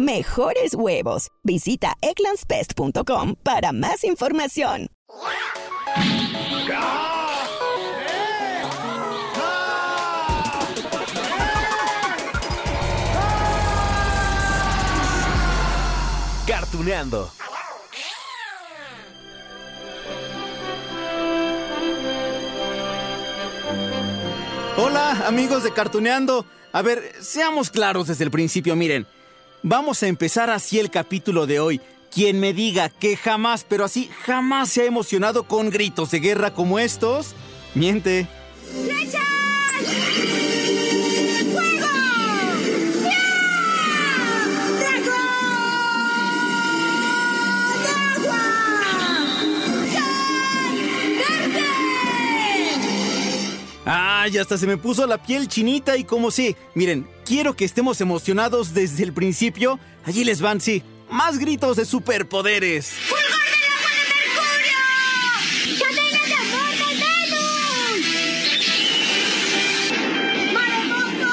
mejores huevos. Visita egglandsbest.com para más información. Cartuneando. Hola, amigos de Cartuneando. A ver, seamos claros desde el principio, miren. Vamos a empezar así el capítulo de hoy. Quien me diga que jamás, pero así jamás se ha emocionado con gritos de guerra como estos, miente. ¡Fuego! Ay, hasta se me puso la piel chinita y como sí. Miren, quiero que estemos emocionados desde el principio. Allí les van, sí. Más gritos de superpoderes. ¡Cadenas de amor de Venus! ¡Maremoto!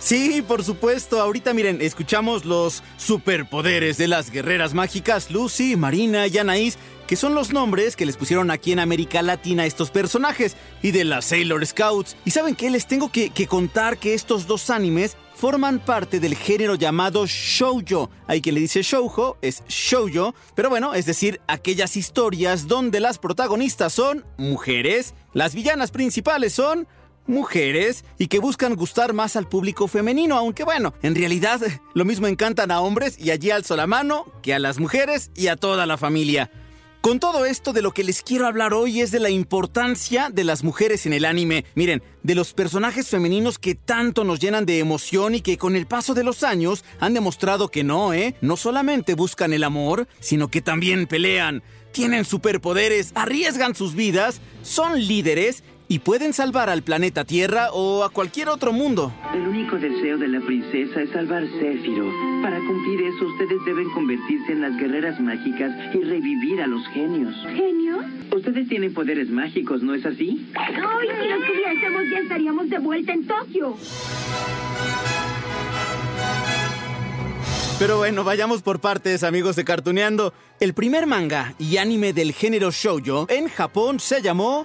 Sí, por supuesto. Ahorita miren, escuchamos los superpoderes de las guerreras mágicas Lucy, Marina y Anaís, que son los nombres que les pusieron aquí en América Latina estos personajes, y de las Sailor Scouts. Y saben qué, les tengo que, que contar que estos dos animes forman parte del género llamado shoujo. Hay quien le dice shoujo, es shoujo, pero bueno, es decir, aquellas historias donde las protagonistas son mujeres, las villanas principales son mujeres y que buscan gustar más al público femenino, aunque bueno, en realidad lo mismo encantan a hombres y allí alzo la mano que a las mujeres y a toda la familia. Con todo esto de lo que les quiero hablar hoy es de la importancia de las mujeres en el anime. Miren, de los personajes femeninos que tanto nos llenan de emoción y que con el paso de los años han demostrado que no, ¿eh? No solamente buscan el amor, sino que también pelean, tienen superpoderes, arriesgan sus vidas, son líderes y pueden salvar al planeta Tierra o a cualquier otro mundo. El único deseo de la princesa es salvar Céfiro. Para cumplir eso, ustedes deben convertirse en las guerreras mágicas y revivir a los genios. ¿Genios? Ustedes tienen poderes mágicos, ¿no es así? ¡Ay, si los tuviésemos ya estaríamos de vuelta en Tokio! Pero bueno, vayamos por partes, amigos de Cartuneando. El primer manga y anime del género shoujo en Japón se llamó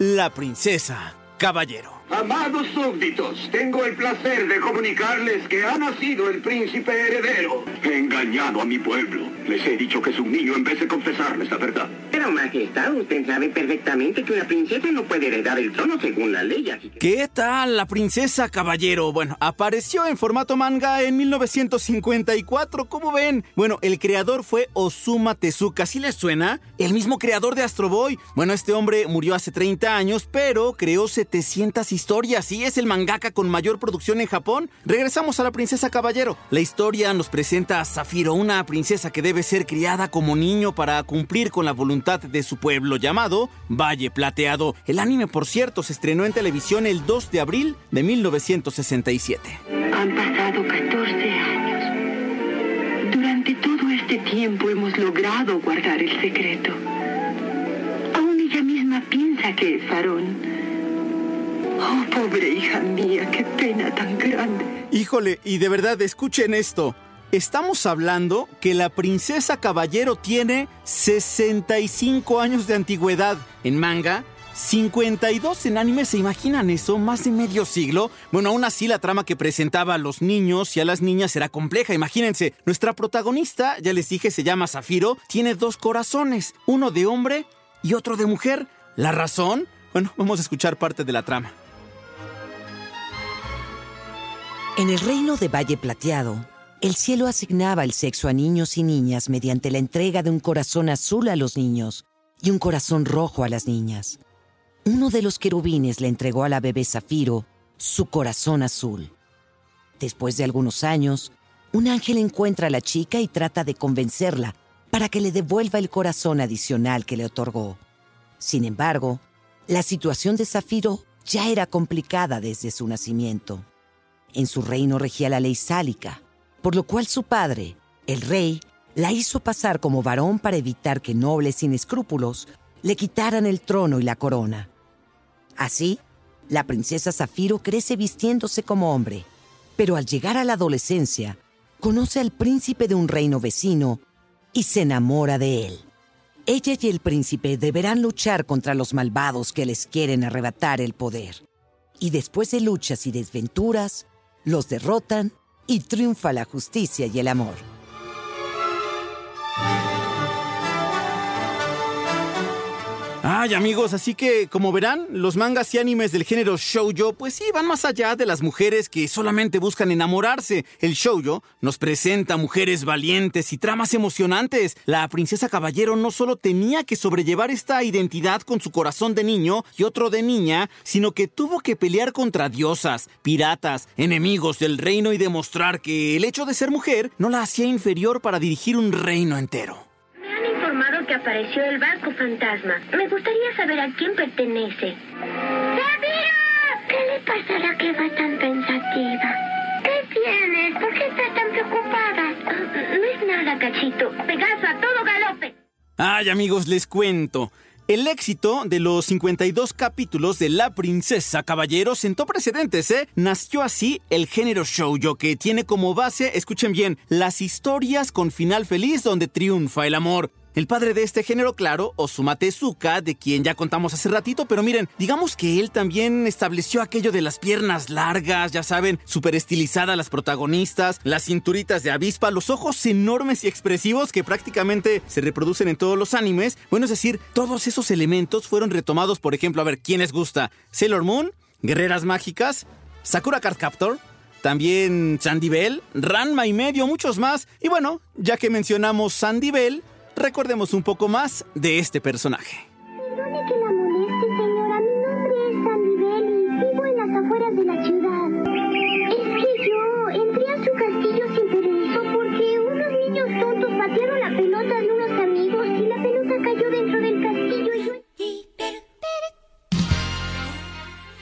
La Princesa Caballero. Amados súbditos, tengo el placer de comunicarles que ha nacido el príncipe heredero. He engañado a mi pueblo. Les he dicho que es un niño en vez de confesarles la verdad. Pero, Majestad, usted sabe perfectamente que una princesa no puede heredar el trono según la ley, así que... ¿Qué tal la princesa caballero? Bueno, apareció en formato manga en 1954, ¿cómo ven? Bueno, el creador fue Osuma Tezuka, ¿sí les suena? El mismo creador de Astro Boy. Bueno, este hombre murió hace 30 años, pero creó 700 historias, sí, es el mangaka con mayor producción en Japón. Regresamos a la princesa caballero. La historia nos presenta a Zafiro, una princesa que debe ser criada como niño para cumplir con la voluntad de su pueblo llamado Valle Plateado. El anime, por cierto, se estrenó en televisión el 2 de abril de 1967. Han pasado 14 años. Durante todo este tiempo hemos logrado guardar el secreto. Aún ella misma piensa que es varón. Oh, pobre hija mía, qué pena tan grande. Híjole, y de verdad, escuchen esto. Estamos hablando que la princesa caballero tiene 65 años de antigüedad en manga. 52 en anime, ¿se imaginan eso? Más de medio siglo. Bueno, aún así la trama que presentaba a los niños y a las niñas era compleja. Imagínense, nuestra protagonista, ya les dije, se llama Zafiro, tiene dos corazones, uno de hombre y otro de mujer. ¿La razón? Bueno, vamos a escuchar parte de la trama. En el reino de Valle Plateado, el cielo asignaba el sexo a niños y niñas mediante la entrega de un corazón azul a los niños y un corazón rojo a las niñas. Uno de los querubines le entregó a la bebé Zafiro su corazón azul. Después de algunos años, un ángel encuentra a la chica y trata de convencerla para que le devuelva el corazón adicional que le otorgó. Sin embargo, la situación de Zafiro ya era complicada desde su nacimiento. En su reino regía la ley sálica, por lo cual su padre, el rey, la hizo pasar como varón para evitar que nobles sin escrúpulos le quitaran el trono y la corona. Así, la princesa Zafiro crece vistiéndose como hombre, pero al llegar a la adolescencia, conoce al príncipe de un reino vecino y se enamora de él. Ella y el príncipe deberán luchar contra los malvados que les quieren arrebatar el poder. Y después de luchas y desventuras, los derrotan y triunfa la justicia y el amor. Ay, amigos, así que, como verán, los mangas y animes del género shoujo, pues sí, van más allá de las mujeres que solamente buscan enamorarse. El shoujo nos presenta mujeres valientes y tramas emocionantes. La princesa caballero no solo tenía que sobrellevar esta identidad con su corazón de niño y otro de niña, sino que tuvo que pelear contra diosas, piratas, enemigos del reino y demostrar que el hecho de ser mujer no la hacía inferior para dirigir un reino entero que apareció el barco fantasma. Me gustaría saber a quién pertenece. ¡Sabía! ¿Qué le pasará que va tan pensativa? ¿Qué tienes? ¿Por qué estás tan preocupada? No es nada, cachito. Pegaso a todo galope. Ay, amigos, les cuento. El éxito de los 52 capítulos de La Princesa Caballero sentó precedentes, ¿eh? Nació así el género shoujo que tiene como base, escuchen bien, las historias con final feliz donde triunfa el amor. El padre de este género, claro, Osuma Tezuka, de quien ya contamos hace ratito, pero miren, digamos que él también estableció aquello de las piernas largas, ya saben, súper estilizadas las protagonistas, las cinturitas de avispa, los ojos enormes y expresivos que prácticamente se reproducen en todos los animes. Bueno, es decir, todos esos elementos fueron retomados, por ejemplo, a ver, ¿quién les gusta? Sailor Moon, Guerreras Mágicas, Sakura Card Captor, también Sandy Bell, Ranma y medio, muchos más. Y bueno, ya que mencionamos Sandy Bell, recordemos un poco más de este personaje. Perdone que la moleste, señora. Mi nombre es y vivo en las afueras de la ciudad. Es que yo entré a su castillo sin permiso porque unos niños tontos patearon la pelota de unos amigos y la pelota cayó dentro del castillo y yo...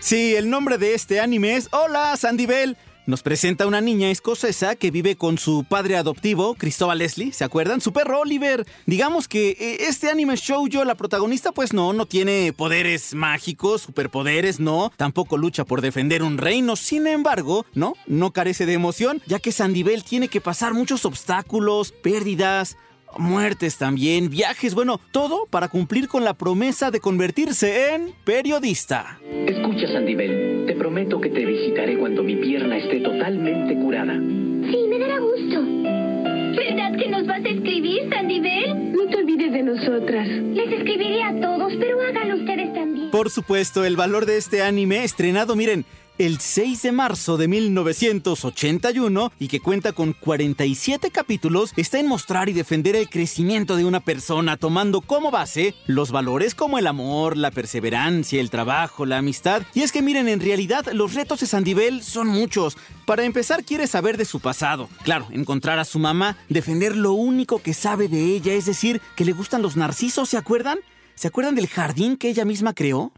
Sí, el nombre de este anime es Hola, Sandy Bell. Nos presenta una niña escocesa que vive con su padre adoptivo, Cristóbal Leslie, ¿se acuerdan? Su perro Oliver. Digamos que eh, este anime shoujo, la protagonista, pues no, no tiene poderes mágicos, superpoderes, no. Tampoco lucha por defender un reino. Sin embargo, no, no carece de emoción, ya que Sandivel tiene que pasar muchos obstáculos, pérdidas, muertes también, viajes, bueno, todo para cumplir con la promesa de convertirse en periodista. Escucha, Sandibel, te prometo que te visitaré cuando mi pierna esté totalmente curada. Sí, me dará gusto. ¿Verdad que nos vas a escribir, Sandibel? No te olvides de nosotras. Les escribiré a todos, pero háganlo ustedes también. Por supuesto, el valor de este anime estrenado, miren, el 6 de marzo de 1981 y que cuenta con 47 capítulos, está en mostrar y defender el crecimiento de una persona tomando como base los valores como el amor, la perseverancia, el trabajo, la amistad. Y es que miren, en realidad los retos de Sandivel son muchos. Para empezar, quiere saber de su pasado. Claro, encontrar a su mamá, defender lo único que sabe de ella, es decir, que le gustan los narcisos, ¿se acuerdan? ¿Se acuerdan del jardín que ella misma creó?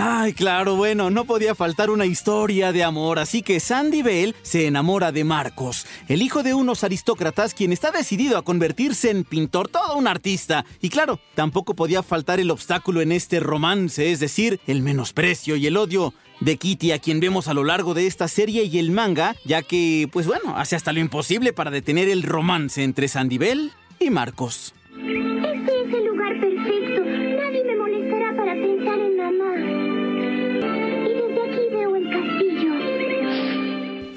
Ay, claro, bueno, no podía faltar una historia de amor, así que Sandy Bell se enamora de Marcos, el hijo de unos aristócratas quien está decidido a convertirse en pintor, todo un artista. Y claro, tampoco podía faltar el obstáculo en este romance, es decir, el menosprecio y el odio de Kitty a quien vemos a lo largo de esta serie y el manga, ya que, pues bueno, hace hasta lo imposible para detener el romance entre Sandy Bell y Marcos.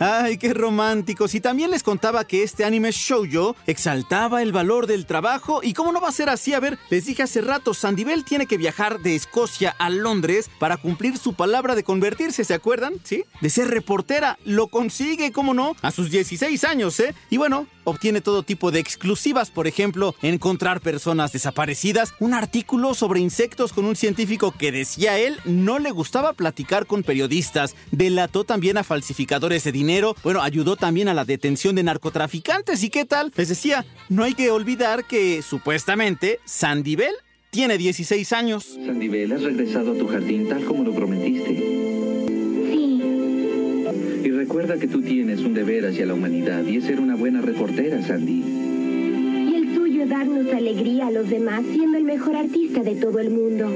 Ay, qué románticos. Y también les contaba que este anime shoujo exaltaba el valor del trabajo. ¿Y cómo no va a ser así? A ver, les dije hace rato, Sandivel tiene que viajar de Escocia a Londres para cumplir su palabra de convertirse, ¿se acuerdan? ¿Sí? De ser reportera. Lo consigue, ¿cómo no? A sus 16 años, ¿eh? Y bueno, obtiene todo tipo de exclusivas, por ejemplo, encontrar personas desaparecidas, un artículo sobre insectos con un científico que decía él no le gustaba platicar con periodistas, delató también a falsificadores de dinero, bueno, ayudó también a la detención de narcotraficantes y qué tal, les decía, no hay que olvidar que supuestamente Sandivel tiene 16 años. Sandivel, ¿has regresado a tu jardín tal como lo prometiste? Sí. Y recuerda que tú tienes un deber hacia la humanidad y es ser una buena reportera, Sandy. Y el tuyo es darnos alegría a los demás siendo el mejor artista de todo el mundo.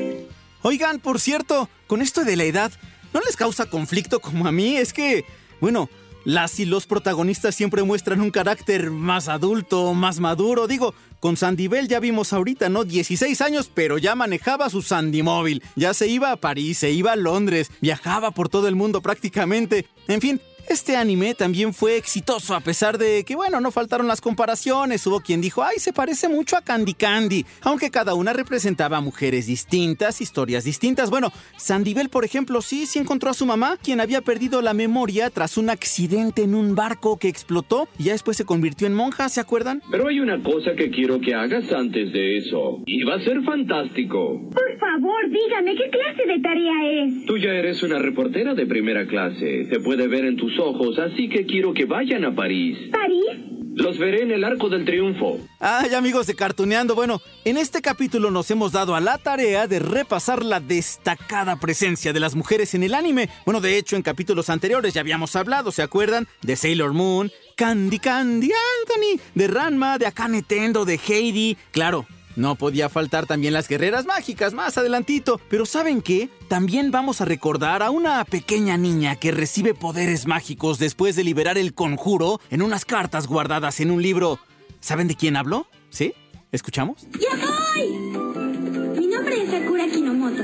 Oigan, por cierto, con esto de la edad, ¿no les causa conflicto como a mí? Es que, bueno, las y los protagonistas siempre muestran un carácter más adulto, más maduro. Digo, con Sandy Bell ya vimos ahorita, ¿no? 16 años, pero ya manejaba su Sandy móvil. Ya se iba a París, se iba a Londres, viajaba por todo el mundo prácticamente. En fin, este anime también fue exitoso a pesar de que, bueno, no faltaron las comparaciones. Hubo quien dijo, ay, se parece mucho a Candy Candy, aunque cada una representaba mujeres distintas, historias distintas. Bueno, Sandibel, por ejemplo, sí, sí encontró a su mamá, quien había perdido la memoria tras un accidente en un barco que explotó y ya después se convirtió en monja, ¿se acuerdan? Pero hay una cosa que quiero que hagas antes de eso. Y va a ser fantástico. Por favor, dígame, ¿qué clase de tarea es? Tú ya eres una reportera de primera clase. Se puede ver en tus ojos, así que quiero que vayan a París. ¿París? Los veré en el Arco del Triunfo. Ay, amigos de Cartuneando, bueno, en este capítulo nos hemos dado a la tarea de repasar la destacada presencia de las mujeres en el anime. Bueno, de hecho, en capítulos anteriores ya habíamos hablado, ¿se acuerdan? De Sailor Moon, Candy Candy Anthony, de Ranma, de Akane Tendo, de Heidi. Claro, no podía faltar también las guerreras mágicas más adelantito, pero ¿saben qué? También vamos a recordar a una pequeña niña que recibe poderes mágicos después de liberar el conjuro en unas cartas guardadas en un libro. ¿Saben de quién hablo? ¿Sí? ¿Escuchamos? ¡Ya voy! Mi nombre es Sakura Kinomoto.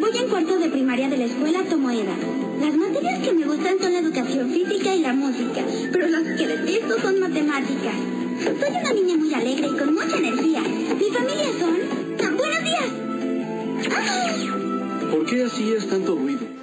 Voy en cuarto de primaria de la escuela Tomoeda. Las materias que me gustan son la educación física y la música, pero las que detesto son matemáticas. Soy una niña muy alegre y con mucha energía. Mi familia son... ¡Ah, ¡Buenos días! ¿Por qué hacías tanto ruido?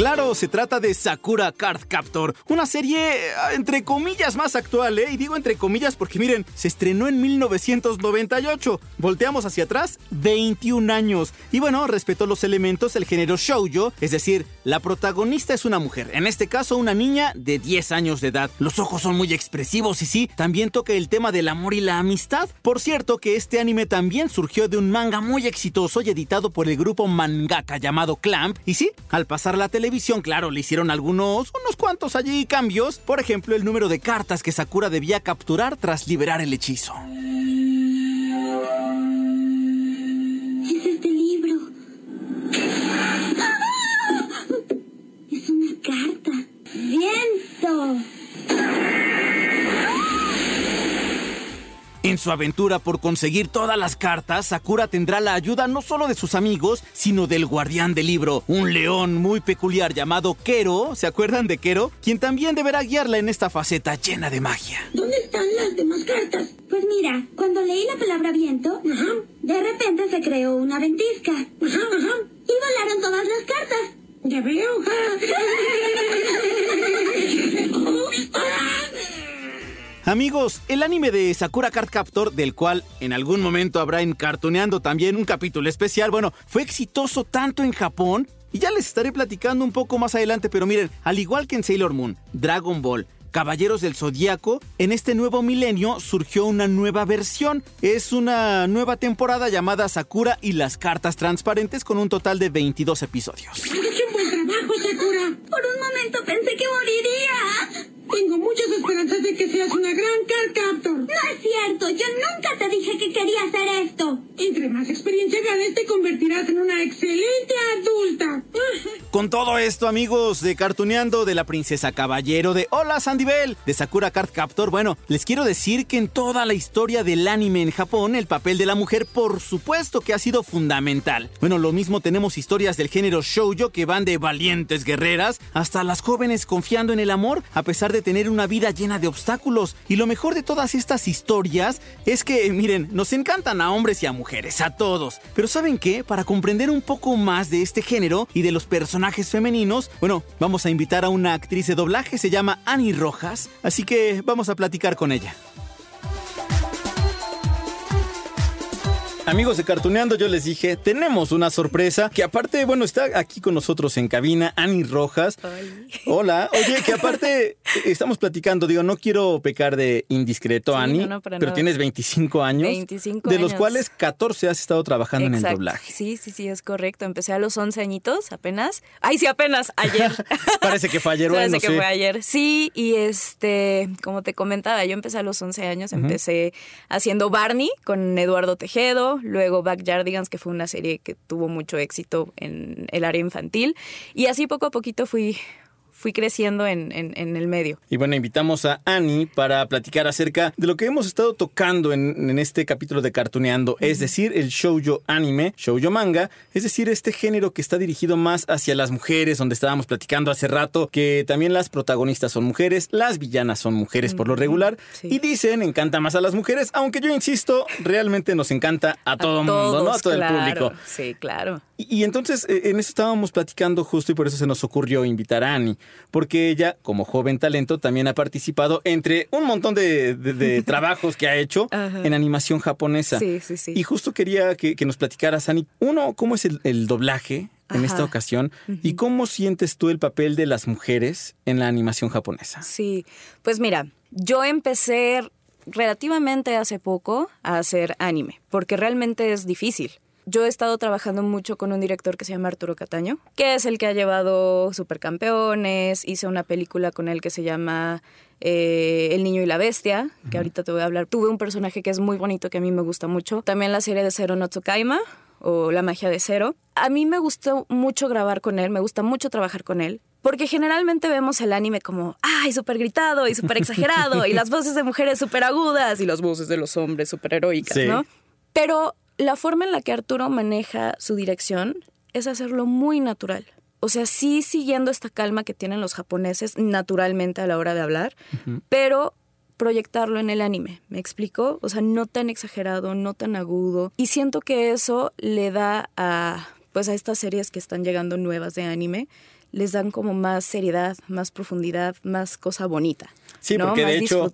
Claro, se trata de Sakura Card Captor, una serie eh, entre comillas más actual, ¿eh? Y digo entre comillas porque miren, se estrenó en 1998. Volteamos hacia atrás, 21 años. Y bueno, respetó los elementos del género shoujo, es decir, la protagonista es una mujer, en este caso una niña de 10 años de edad. Los ojos son muy expresivos y sí, también toca el tema del amor y la amistad. Por cierto que este anime también surgió de un manga muy exitoso y editado por el grupo mangaka llamado Clamp. Y sí, al pasar la televisión, claro, le hicieron algunos, unos cuantos allí cambios. Por ejemplo, el número de cartas que Sakura debía capturar tras liberar el hechizo. Carta. ¡Viento! En su aventura por conseguir todas las cartas, Sakura tendrá la ayuda no solo de sus amigos, sino del guardián del libro, un león muy peculiar llamado Kero, ¿se acuerdan de Kero? Quien también deberá guiarla en esta faceta llena de magia. ¿Dónde están las demás cartas? Pues mira, cuando leí la palabra viento, de repente se creó una ventisca. Y volaron todas las cartas. Ya veo. Amigos, el anime de Sakura Card Captor, del cual en algún momento habrá en Cartoneando también un capítulo especial, bueno, fue exitoso tanto en Japón, y ya les estaré platicando un poco más adelante, pero miren, al igual que en Sailor Moon, Dragon Ball, Caballeros del Zodíaco, en este nuevo milenio surgió una nueva versión. Es una nueva temporada llamada Sakura y las cartas transparentes con un total de 22 episodios. ¡Qué buen trabajo, Sakura! Por un momento pensé que moriría. Tengo muchas esperanzas de que seas una gran card captor. No es cierto, yo nunca te dije que quería hacer esto. Entre más experiencia ganes, te convertirás en una excelente adulta. Con todo esto, amigos de Cartuneando, de la Princesa Caballero, de Hola Sandy Bell, de Sakura Card Captor, bueno, les quiero decir que en toda la historia del anime en Japón, el papel de la mujer, por supuesto que ha sido fundamental. Bueno, lo mismo tenemos historias del género shoujo que van de valientes guerreras hasta las jóvenes confiando en el amor a pesar de tener una vida llena de obstáculos. Y lo mejor de todas estas historias es que, miren, nos encantan a hombres y a mujeres, a todos. Pero ¿saben qué? Para comprender un poco más de este género y de los personajes femeninos, bueno, vamos a invitar a una actriz de doblaje, se llama Annie Rojas, así que vamos a platicar con ella. Amigos de Cartuneando, yo les dije, tenemos una sorpresa que aparte, bueno, está aquí con nosotros en cabina Ani Rojas. Hola. Oye, que aparte estamos platicando, digo, no quiero pecar de indiscreto, Ani, pero tienes 25 años. 25 de los cuales 14 has estado trabajando en el doblaje. Sí, sí, sí, es correcto. Empecé a los 11 añitos apenas. Ay, sí, apenas, ayer. Parece que fue ayer, Parece que fue ayer. Sí, y este, como te comentaba, yo empecé a los 11 años, empecé haciendo Barney con Eduardo Tejedo, luego Backyardigans, que fue una serie que tuvo mucho éxito en el área infantil, y así poco a poquito fui fui creciendo en, en, el medio. Y bueno, invitamos a Annie para platicar acerca de lo que hemos estado tocando en, este capítulo de Cartuneando, es decir, el shoujo anime, shoujo manga, es decir, este género que está dirigido más hacia las mujeres, donde estábamos platicando hace rato que también las protagonistas son mujeres, las villanas son mujeres por lo regular, y dicen encanta más a las mujeres, aunque yo insisto, realmente nos encanta a todo el mundo, ¿no? A todo el público. Sí, claro. Y, y entonces eh, en eso estábamos platicando justo y por eso se nos ocurrió invitar a Annie porque ella, como joven talento, también ha participado entre un montón de, trabajos que ha hecho en animación japonesa. Sí, sí, sí. Y justo quería que, nos platicaras, Ani, uno, ¿cómo es el, doblaje? en esta ocasión. ¿Y cómo sientes tú el papel de las mujeres en la animación japonesa? Sí, pues mira, yo empecé relativamente hace poco a hacer anime, porque realmente es difícil. Yo he estado trabajando mucho con un director que se llama Arturo Cataño, que es el que ha llevado Supercampeones, hice una película con él que se llama eh, El niño y la bestia, que ahorita te voy a hablar. Tuve un personaje que es muy bonito, que a mí me gusta mucho. También la serie de Zero no Tsukaima, o La magia de Cero. A mí me gustó mucho grabar con él, me gusta mucho trabajar con él. Porque generalmente vemos el anime como, ay, súper gritado y súper exagerado, y las voces de mujeres súper agudas, y las voces de los hombres súper heroicas, ¿no? Pero la forma en la que Arturo maneja su dirección es hacerlo muy natural. O sea, sí siguiendo esta calma que tienen los japoneses naturalmente a la hora de hablar, pero proyectarlo en el anime, ¿me explico? O sea, no tan exagerado, no tan agudo. Y siento que eso le da a, pues a estas series que están llegando nuevas de anime, les dan como más seriedad, más profundidad, más cosa bonita. Sí, porque de hecho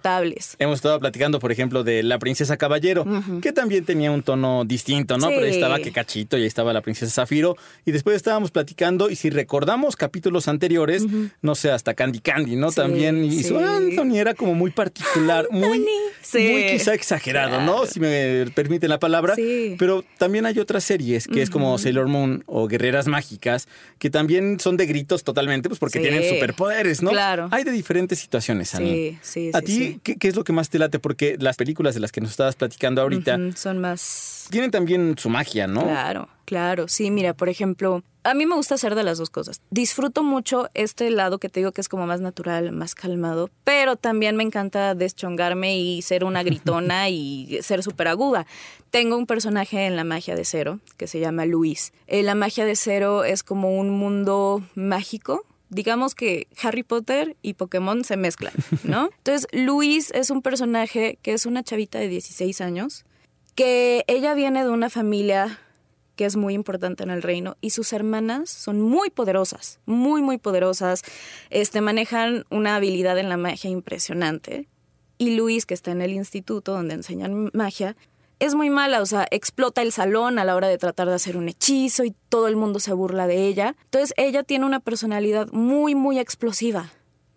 hemos estado platicando, por ejemplo, de La Princesa Caballero, que también tenía un tono distinto, ¿no? Pero ahí estaba que cachito y ahí estaba la Princesa Zafiro. Y después estábamos platicando, y si recordamos capítulos anteriores, no sé, hasta Candy Candy, ¿no? también y su Anthony era como muy particular, muy, muy quizá exagerado, ¿no? Si me permiten la palabra. Pero también hay otras series, que es como Sailor Moon o Guerreras Mágicas, que también son de gritos totalmente, pues porque tienen superpoderes, ¿no? Claro. Hay de diferentes situaciones, Ani. Sí, sí, ¿A ti ¿qué, es lo que más te late? Porque las películas de las que nos estabas platicando ahorita... son más... Tienen también su magia, ¿no? Claro, claro. Sí, mira, por ejemplo, a mí me gusta hacer de las dos cosas. Disfruto mucho este lado que te digo que es como más natural, más calmado, pero también me encanta deschongarme y ser una gritona y ser súper aguda. Tengo un personaje en la magia de cero que se llama Luis. Eh, la magia de cero es como un mundo mágico digamos que Harry Potter y Pokémon se mezclan, ¿no? Entonces, Luis es un personaje que es una chavita de 16 años, que ella viene de una familia que es muy importante en el reino y sus hermanas son muy poderosas, muy muy poderosas, este manejan una habilidad en la magia impresionante. Y Luis, que está en el instituto donde enseñan magia, es muy mala, o sea, explota el salón a la hora de tratar de hacer un hechizo y todo el mundo se burla de ella. Entonces ella tiene una personalidad muy, muy explosiva,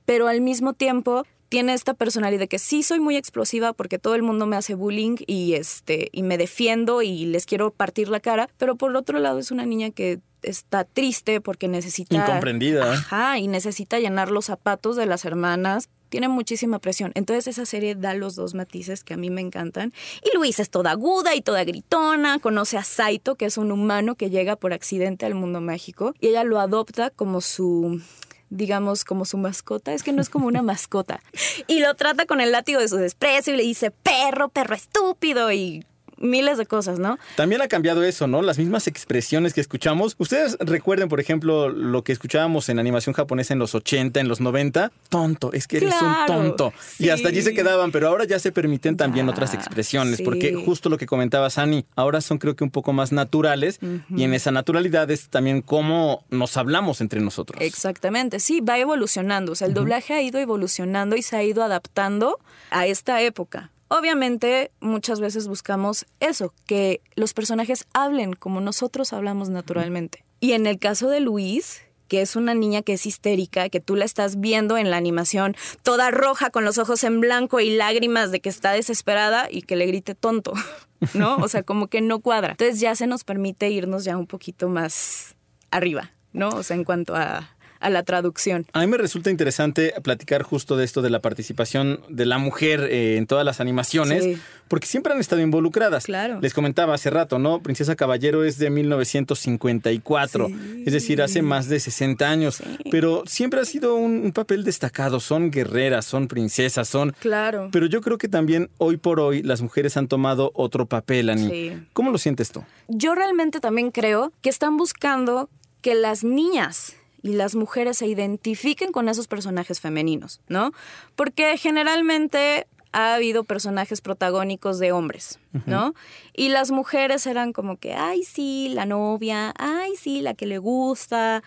pero al mismo tiempo tiene esta personalidad de que sí soy muy explosiva porque todo el mundo me hace bullying y este y me defiendo y les quiero partir la cara, pero por otro lado es una niña que está triste porque necesita incomprendida. Ajá, y necesita llenar los zapatos de las hermanas tiene muchísima presión. Entonces esa serie da los dos matices que a mí me encantan. Y Luis es toda aguda y toda gritona, conoce a Saito, que es un humano que llega por accidente al mundo mágico, y ella lo adopta como su digamos, como su mascota. Es que no es como una mascota. Y lo trata con el látigo de su desprecio y le dice perro, perro estúpido y miles de cosas, ¿no? También ha cambiado eso, ¿no? Las mismas expresiones que escuchamos. Ustedes recuerden, por ejemplo, lo que escuchábamos en animación japonesa en los 80, en los 90. Tonto, es que eres un tonto. Y hasta allí se quedaban, pero ahora ya se permiten también otras expresiones, porque justo lo que comentaba Sani, ahora son creo que un poco más naturales y en esa naturalidad es también cómo nos hablamos entre nosotros. Exactamente, sí, va evolucionando. O sea, el doblaje ha ido evolucionando y se ha ido adaptando a esta época. Obviamente muchas veces buscamos eso, que los personajes hablen como nosotros hablamos naturalmente. Y en el caso de Luis, que es una niña que es histérica, que tú la estás viendo en la animación toda roja con los ojos en blanco y lágrimas de que está desesperada y que le grite tonto, ¿no? O sea, como que no cuadra. Entonces ya se nos permite irnos ya un poquito más arriba, ¿no? O sea, en cuanto a a la traducción. A mí me resulta interesante platicar justo de esto de la participación de la mujer eh, en todas las animaciones, porque siempre han estado involucradas. Claro. Les comentaba hace rato, ¿no? Princesa Caballero es de 1954, es decir, hace más de 60 años, pero siempre ha sido un, papel destacado. Son guerreras, son princesas, son. Claro. Pero yo creo que también hoy por hoy las mujeres han tomado otro papel, Ani. Sí. ¿Cómo lo sientes tú? Yo realmente también creo que están buscando que las niñas y las mujeres se identifiquen con esos personajes femeninos, ¿no? Porque generalmente ha habido personajes protagónicos de hombres, ¿no? Y las mujeres eran como que, ay, sí, la novia, ay, sí, la que le gusta.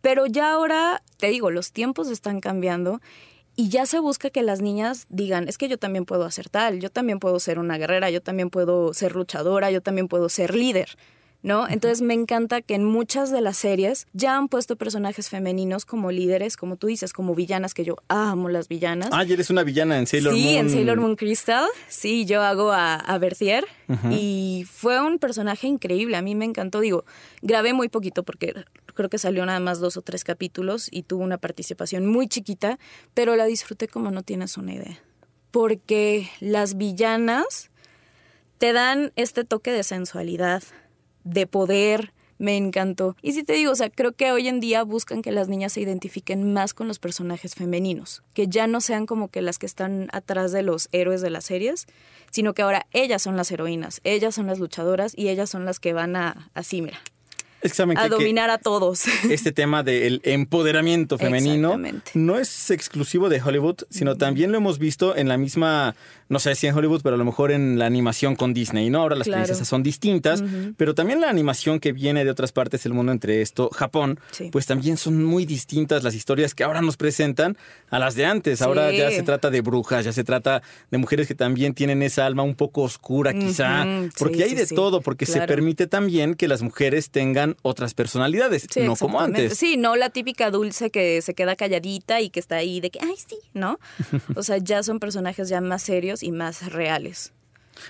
Pero ya ahora, te digo, los tiempos están cambiando y ya se busca que las niñas digan, es que yo también puedo hacer tal, yo también puedo ser una guerrera, yo también puedo ser luchadora, yo también puedo ser líder, ¿no? Entonces me encanta que en muchas de las series ya han puesto personajes femeninos como líderes, como tú dices, como villanas, que yo amo las villanas. Ah, y eres una villana en Sailor Moon. Sí, en Sailor Moon Crystal. Sí, yo hago a, a Berthier y fue un personaje increíble. A mí me encantó. Digo, grabé muy poquito porque creo que salió nada más dos o tres capítulos y tuvo una participación muy chiquita, pero la disfruté como no tienes una idea. Porque las villanas te dan este toque de sensualidad, de poder, me encantó. Y si te digo, o sea, creo que hoy en día buscan que las niñas se identifiquen más con los personajes femeninos, que ya no sean como que las que están atrás de los héroes de las series, sino que ahora ellas son las heroínas, ellas son las luchadoras y ellas son las que van a, así, mira, a dominar a todos. Este tema del empoderamiento femenino no es exclusivo de Hollywood, sino también lo hemos visto en la misma no sé si en Hollywood, pero a lo mejor en la animación con Disney, ¿no? Ahora las princesas son distintas, pero también la animación que viene de otras partes del mundo, entre esto, Japón, pues también son muy distintas las historias que ahora nos presentan a las de antes. Ahora ya se trata de brujas, ya se trata de mujeres que también tienen esa alma un poco oscura, quizá, porque hay de todo, porque se permite también que las mujeres tengan otras personalidades, no como antes. Sí, no la típica dulce que se queda calladita y que está ahí de que, ay, sí, ¿no? O sea, ya son personajes ya más serios y más reales.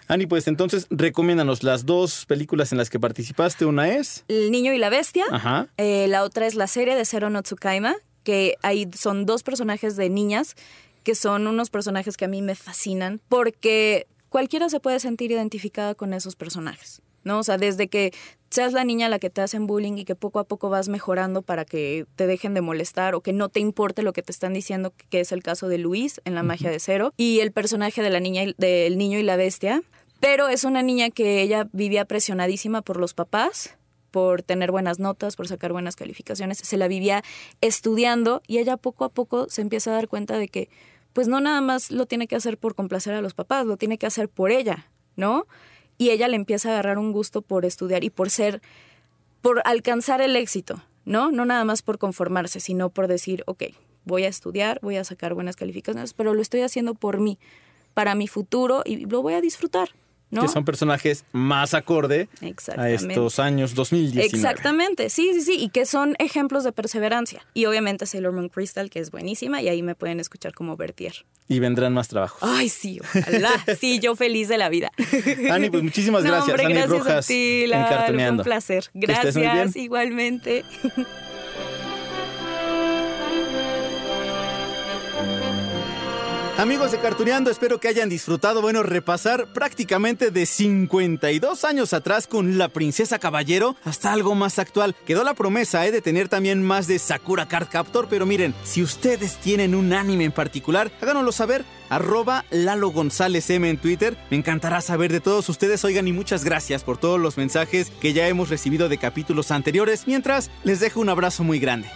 Ani, pues entonces recomiéndanos las dos películas en las que participaste. Una es... El niño y la bestia. Ajá. Eh, la otra es la serie de Zero no Tsukaima, que ahí son dos personajes de niñas que son unos personajes que a mí me fascinan porque cualquiera se puede sentir identificada con esos personajes. ¿No? O sea, desde que seas la niña a la que te hacen bullying y que poco a poco vas mejorando para que te dejen de molestar o que no te importe lo que te están diciendo, que es el caso de Luis en La magia de cero, y el personaje de la niña del niño y la bestia, pero es una niña que ella vivía presionadísima por los papás por tener buenas notas, por sacar buenas calificaciones, se la vivía estudiando y ella poco a poco se empieza a dar cuenta de que pues no nada más lo tiene que hacer por complacer a los papás, lo tiene que hacer por ella, ¿no? Y ella le empieza a agarrar un gusto por estudiar y por ser, por alcanzar el éxito, ¿no? No nada más por conformarse, sino por decir, ok, voy a estudiar, voy a sacar buenas calificaciones, pero lo estoy haciendo por mí, para mi futuro y lo voy a disfrutar. Que son personajes más acorde a estos años 2019. Exactamente, sí, sí, sí, y que son ejemplos de perseverancia. Y obviamente Sailor Moon Crystal, que es buenísima, y ahí me pueden escuchar como Bertier. Y vendrán más trabajos. Ay, sí, ojalá. sí, yo feliz de la vida. Ani, pues muchísimas gracias. Ani gracias Rojas, a ti, Fue un placer. Gracias, igualmente. Amigos de Cartuneando, espero que hayan disfrutado, bueno, repasar prácticamente de 52 años atrás con la Princesa Caballero hasta algo más actual. Quedó la promesa ¿eh? de tener también más de Sakura Card Captor, pero miren, si ustedes tienen un anime en particular, háganoslo saber. Arroba Lalo González M en Twitter. Me encantará saber de todos ustedes. Oigan, y muchas gracias por todos los mensajes que ya hemos recibido de capítulos anteriores. Mientras, les dejo un abrazo muy grande.